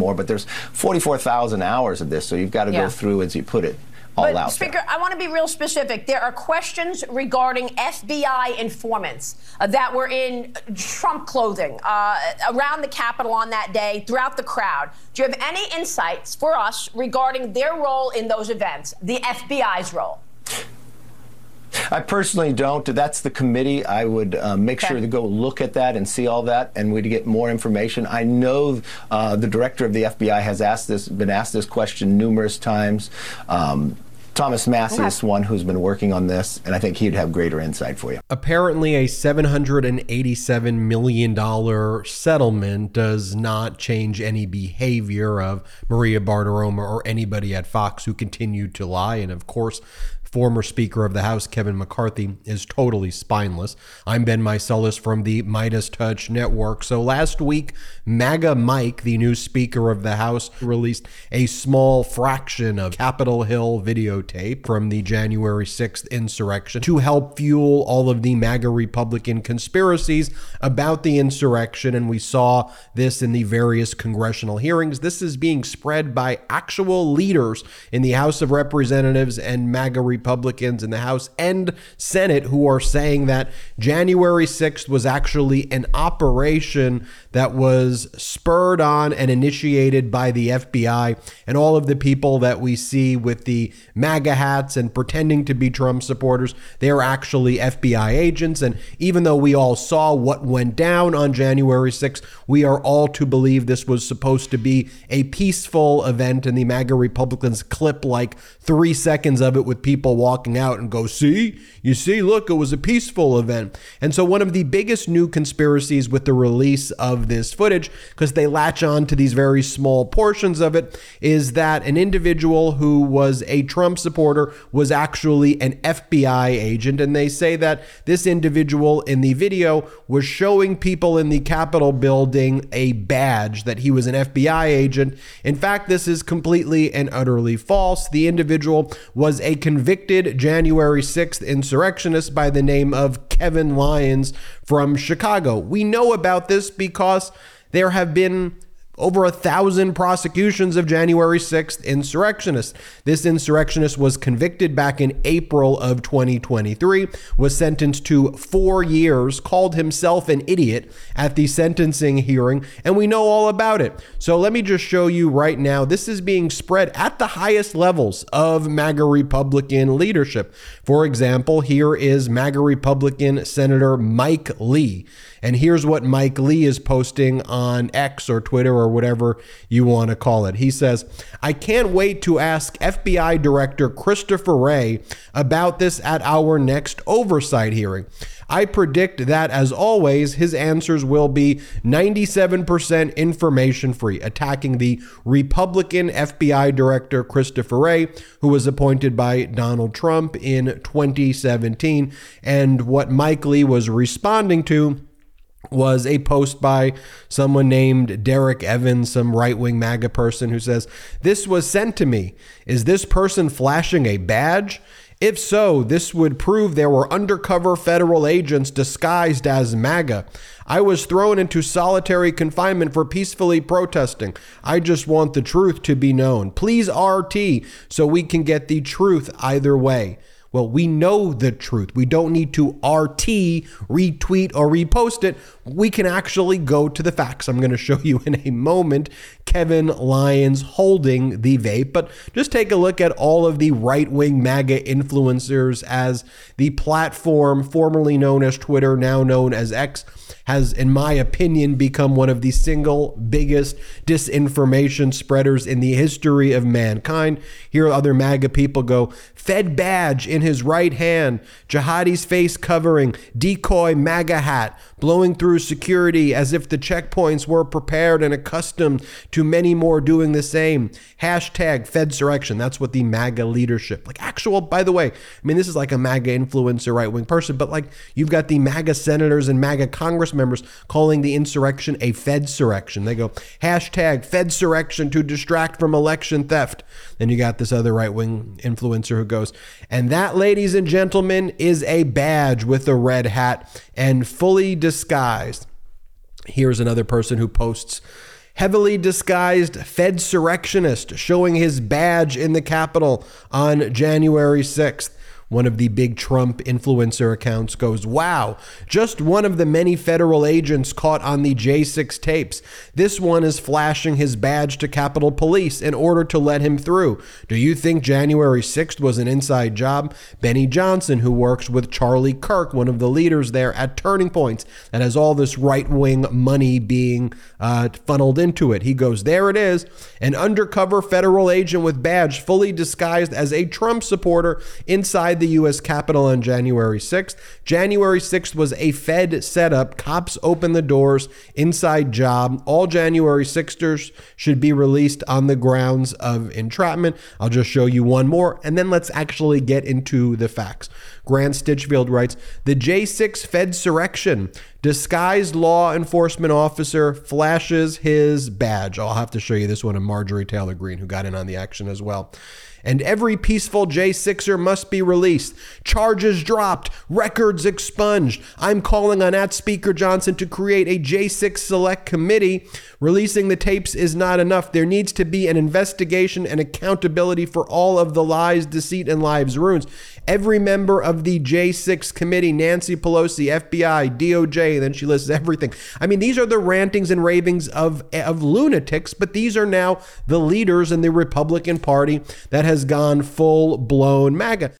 more, but there's 44,000 hours of this, so you've got to Yeah. go through, as you put it, all But out Speaker, there. I want to be real specific. There are questions regarding FBI informants uh, that were in Trump clothing uh, around the Capitol on that day, throughout the crowd. Do you have any insights for us regarding their role in those events, the FBI's role? I personally don't. That's the committee. I would uh, make Okay. sure to go look at that and see all that, and we'd get more information. I know uh, the director of the FBI has asked this, been asked this question numerous times. Um, Thomas Massie is one who's been working on this, and I think he'd have greater insight for you. Apparently, a $787 million settlement does not change any behavior of Maria Bartiromo or anybody at Fox who continued to lie. And of course, former Speaker of the House, Kevin McCarthy, is totally spineless. I'm Ben Meiselas from the MeidasTouch Network. So last week, MAGA Mike, the new Speaker of the House, released a small fraction of Capitol Hill videotape from the January 6th insurrection to help fuel all of the MAGA Republican conspiracies about the insurrection. And we saw this in the various congressional hearings. This is being spread by actual leaders in the House of Representatives and MAGA Republicans in the House and Senate who are saying that January 6th was actually an operation that was spurred on and initiated by the FBI and all of the people that we see with the MAGA hats and pretending to be Trump supporters. They are actually FBI agents. And even though we all saw what went down on January 6th, we are all to believe this was supposed to be a peaceful event. And the MAGA Republicans clip like three seconds of it with people walking out and go, see, you see, look, it was a peaceful event. And so, one of the biggest new conspiracies with the release of this footage, because they latch on to these very small portions of it, is that an individual who was a Trump supporter was actually an FBI agent. And they say that this individual in the video was showing people in the Capitol building a badge that he was an FBI agent. In fact, this is completely and utterly false. The individual was a convicted January 6th insurrectionist by the name of Kevin Lyons from Chicago. We know about this because there have been over a thousand prosecutions of January 6th insurrectionists. This insurrectionist was convicted back in April of 2023, was sentenced to four years, called himself an idiot at the sentencing hearing, and we know all about it. So let me just show you right now. This is being spread at the highest levels of MAGA Republican leadership. For example, here is MAGA Republican Senator Mike Lee. And here's what Mike Lee is posting on X or Twitter or whatever you want to call it. He says, I can't wait to ask FBI Director Christopher Wray about this at our next oversight hearing. I predict that, as always, his answers will be 97% information free, attacking the Republican FBI Director Christopher Wray, who was appointed by Donald Trump in 2017. And what Mike Lee was responding to was a post by someone named Derek Evans, some right wing MAGA person, who says, This was sent to me. Is this person flashing a badge? If so, this would prove there were undercover federal agents disguised as MAGA. I was thrown into solitary confinement for peacefully protesting. I just want the truth to be known. Please RT so we can get the truth either way. Well, we know the truth. We don't need to RT, retweet, or repost it. We can actually go to the facts. I'm going to show you in a moment Kevin Lyons holding the vape. But just take a look at all of the right wing MAGA influencers as the platform formerly known as Twitter, now known as X, has, in my opinion, become one of the single biggest disinformation spreaders in the history of mankind. Here, other MAGA people go, Fed badge in his right hand, jihadi's face covering, decoy MAGA hat, blowing through security as if the checkpoints were prepared and accustomed to many more doing the same. Hashtag Fedsurrection. That's what the MAGA leadership, like actual, by the way, I mean, this is like a MAGA influencer, right wing person, but like you've got the MAGA senators and MAGA Congress members calling the insurrection a Fedsurrection. They go, hashtag Fedsurrection to distract from election theft. Then you got this other right wing influencer who goes, and that, ladies and gentlemen, is a badge with a red hat and fully disguised. Here's another person who posts heavily disguised Fedsurrectionist showing his badge in the Capitol on January 6th. One of the big Trump influencer accounts goes, Wow, just one of the many federal agents caught on the J6 tapes. This one is flashing his badge to Capitol Police in order to let him through. Do you think January 6th was an inside job? Benny Johnson, who works with Charlie Kirk, one of the leaders there at Turning Points, that has all this right wing money being uh, funneled into it. He goes, There it is, an undercover federal agent with badge fully disguised as a Trump supporter inside the U.S. Capitol on January 6th. January 6th was a Fed setup. Cops opened the doors, inside job. All January 6ers should be released on the grounds of entrapment. I'll just show you one more, and then let's actually get into the facts. Grant Stinchfield writes The J6 Fedsurrection. Disguised law enforcement officer flashes his badge. I'll have to show you this one of Marjorie Taylor Greene, who got in on the action as well and every peaceful J6er must be released. Charges dropped, records expunged. I'm calling on at Speaker Johnson to create a J6 select committee. Releasing the tapes is not enough. There needs to be an investigation and accountability for all of the lies, deceit, and lives ruins. Every member of the J6 committee, Nancy Pelosi, FBI, DOJ, then she lists everything. I mean, these are the rantings and ravings of, of lunatics, but these are now the leaders in the Republican Party that has gone full blown MAGA.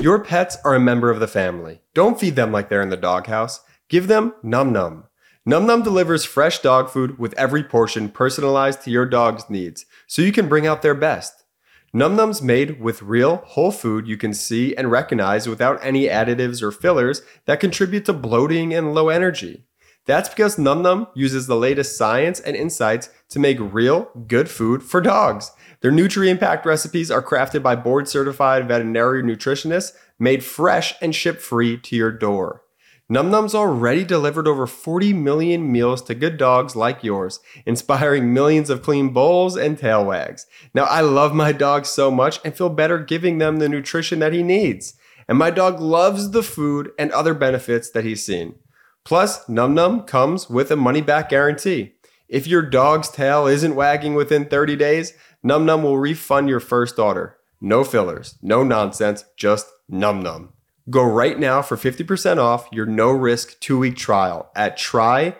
Your pets are a member of the family. Don't feed them like they're in the doghouse. Give them Nom Nom. Nom Nom delivers fresh dog food with every portion personalized to your dog's needs, so you can bring out their best. Nom Nom's made with real, whole food you can see and recognize without any additives or fillers that contribute to bloating and low energy. That's because Nom Nom uses the latest science and insights to make real, good food for dogs. Their nutrient packed recipes are crafted by board certified veterinary nutritionists, made fresh and shipped free to your door. Nom Nom's already delivered over 40 million meals to good dogs like yours, inspiring millions of clean bowls and tail wags. Now, I love my dog so much and feel better giving them the nutrition that he needs. And my dog loves the food and other benefits that he's seen. Plus, Nom Nom comes with a money back guarantee. If your dog's tail isn't wagging within 30 days, Nom Nom will refund your first order. No fillers, no nonsense, just Nom Nom. Go right now for 50% off your no risk two week trial at trynom.com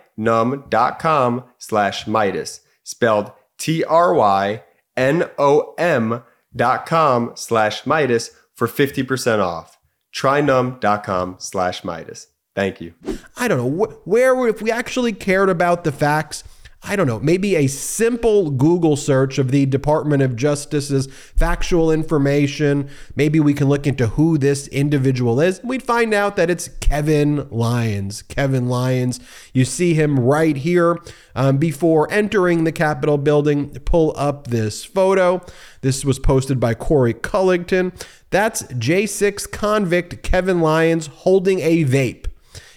slash Meidas, spelled T R Y N O M dot com slash Meidas for 50% off. Trynom.com slash Meidas. Thank you. I don't know where, if we actually cared about the facts, I don't know, maybe a simple Google search of the Department of Justice's factual information. Maybe we can look into who this individual is. We'd find out that it's Kevin Lyons. Kevin Lyons, you see him right here um, before entering the Capitol building. Pull up this photo. This was posted by Corey Cullington. That's J6 convict Kevin Lyons holding a vape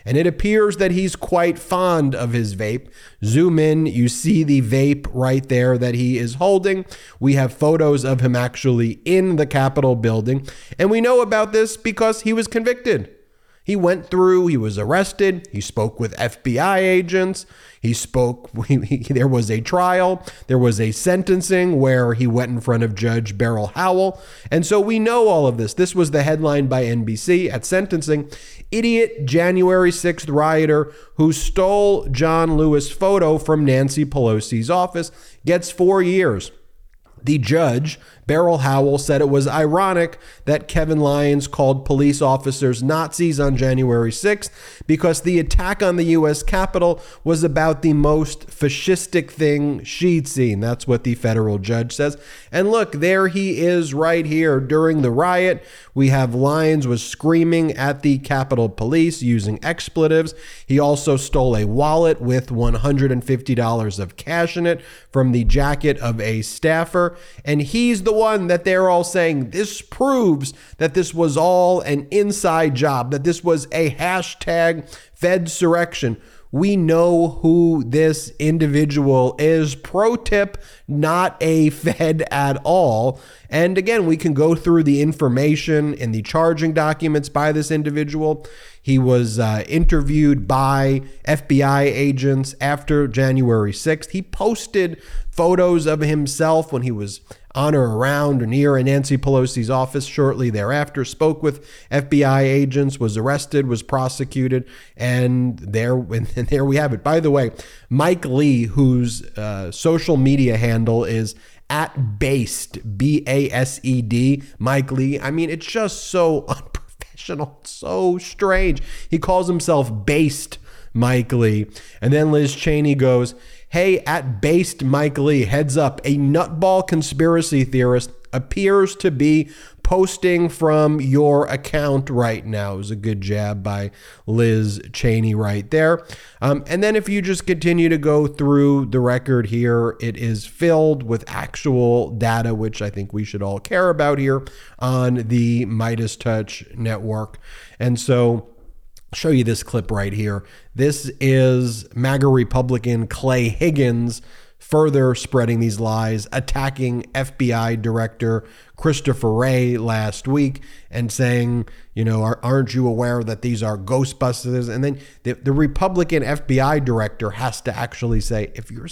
and it appears that he's quite fond of his vape. Zoom in, you see the vape right there that he is holding. We have photos of him actually in the Capitol building, and we know about this because he was convicted. He went through, he was arrested, he spoke with FBI agents, he spoke, he, he, there was a trial, there was a sentencing where he went in front of Judge Beryl Howell. And so we know all of this. This was the headline by NBC at sentencing. Idiot January 6th rioter who stole John Lewis photo from Nancy Pelosi's office gets four years. The judge Beryl Howell said it was ironic that Kevin Lyons called police officers Nazis on January 6th because the attack on the U.S. Capitol was about the most fascistic thing she'd seen. That's what the federal judge says. And look, there he is right here during the riot. We have Lyons was screaming at the Capitol Police using expletives. He also stole a wallet with $150 of cash in it from the jacket of a staffer. And he's the one that they're all saying this proves that this was all an inside job, that this was a hashtag Fedsurrection. We know who this individual is. Pro tip, not a Fed at all. And again, we can go through the information in the charging documents by this individual. He was uh, interviewed by FBI agents after January 6th. He posted photos of himself when he was on or around or near Nancy Pelosi's office shortly thereafter, spoke with FBI agents, was arrested, was prosecuted, and there, and there we have it. By the way, Mike Lee, whose uh, social media handle is at based B A S E D, Mike Lee. I mean, it's just so unprofessional, so strange. He calls himself based Mike Lee, and then Liz Cheney goes. Hey, at based Mike Lee, heads up, a nutball conspiracy theorist appears to be posting from your account right now. It was a good jab by Liz Cheney right there. Um, and then if you just continue to go through the record here, it is filled with actual data, which I think we should all care about here on the MeidasTouch network. And so, show you this clip right here. This is MAGA Republican Clay Higgins further spreading these lies, attacking FBI Director Christopher Wray last week and saying, you know, aren't you aware that these are Ghostbusters? And then the, the Republican FBI director has to actually say, if you're,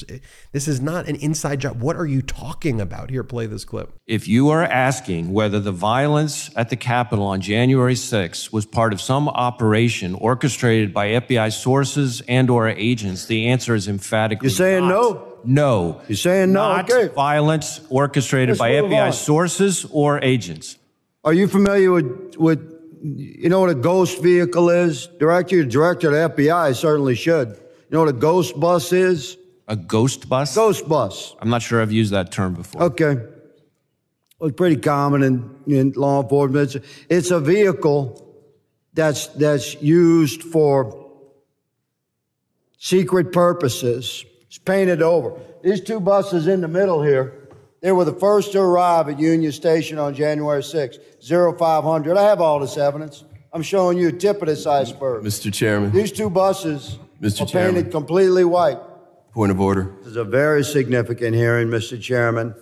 this is not an inside job, what are you talking about? Here, play this clip. If you are asking whether the violence at the Capitol on January 6th was part of some operation orchestrated by FBI sources and or agents, the answer is emphatically no. You're saying not. no? No. You're saying no? Not Okay. violence orchestrated Let's by FBI on. sources or agents. Are you familiar with, with, you know what a ghost vehicle is? Director, director of the FBI certainly should. You know what a ghost bus is? A ghost bus? Ghost bus. I'm not sure I've used that term before. Okay. Well, it's pretty common in, in law enforcement. It's, it's a vehicle that's, that's used for secret purposes. It's painted over. These two buses in the middle here, they were the first to arrive at Union Station on January 6th, 0500. I have all this evidence. I'm showing you a tip of this iceberg. Mr. Chairman, These two buses Mr. are Chairman. painted completely white. point of order. This is a very significant hearing, Mr. Chairman,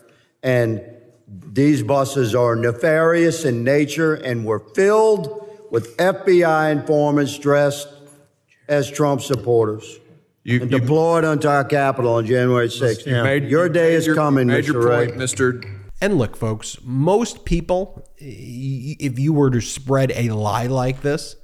and these buses are nefarious in nature and were filled with FBI informants dressed as Trump supporters You, and you- deployed onto our Capitol on January 6th. you made- Your you day made is your- coming, made Mr. your Wray. point, Mr. And look, folks, most people, y- if you were to spread a lie like this,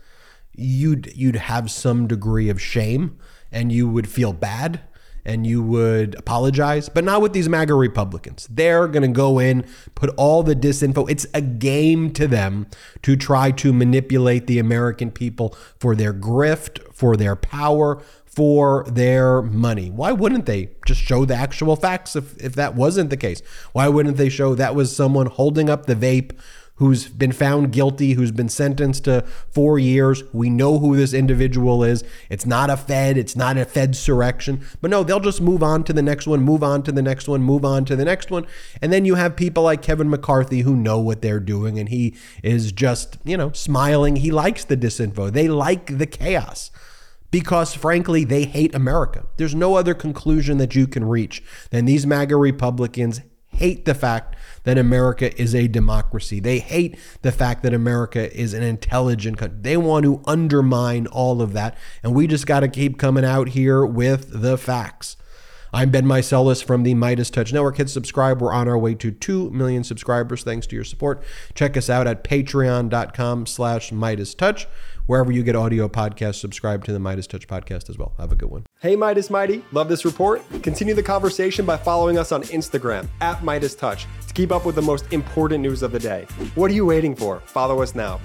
you'd you'd have some degree of shame and you would feel bad and you would apologize, but not with these MAGA Republicans. They're going to go in, put all the disinfo. It's a game to them to try to manipulate the American people for their grift, for their power, for their money. Why wouldn't they just show the actual facts if, if that wasn't the case? Why wouldn't they show that was someone holding up the vape who's been found guilty, who's been sentenced to four years? We know who this individual is. It's not a Fed, it's not a Fed surrection. But no, they'll just move on to the next one, move on to the next one, move on to the next one. And then you have people like Kevin McCarthy who know what they're doing and he is just, you know, smiling. He likes the disinfo, they like the chaos because frankly they hate America. There's no other conclusion that you can reach than these MAGA Republicans hate the fact that America is a democracy. They hate the fact that America is an intelligent country. They want to undermine all of that. And we just got to keep coming out here with the facts. I'm Ben Meiselas from the MeidasTouch Network. Hit subscribe. We're on our way to 2 million subscribers thanks to your support. Check us out at patreon.com slash MeidasTouch. Wherever you get audio podcasts, subscribe to the MeidasTouch podcast as well. Have a good one. Hey Meidas Mighty, love this report? Continue the conversation by following us on Instagram at MeidasTouch to keep up with the most important news of the day. What are you waiting for? Follow us now.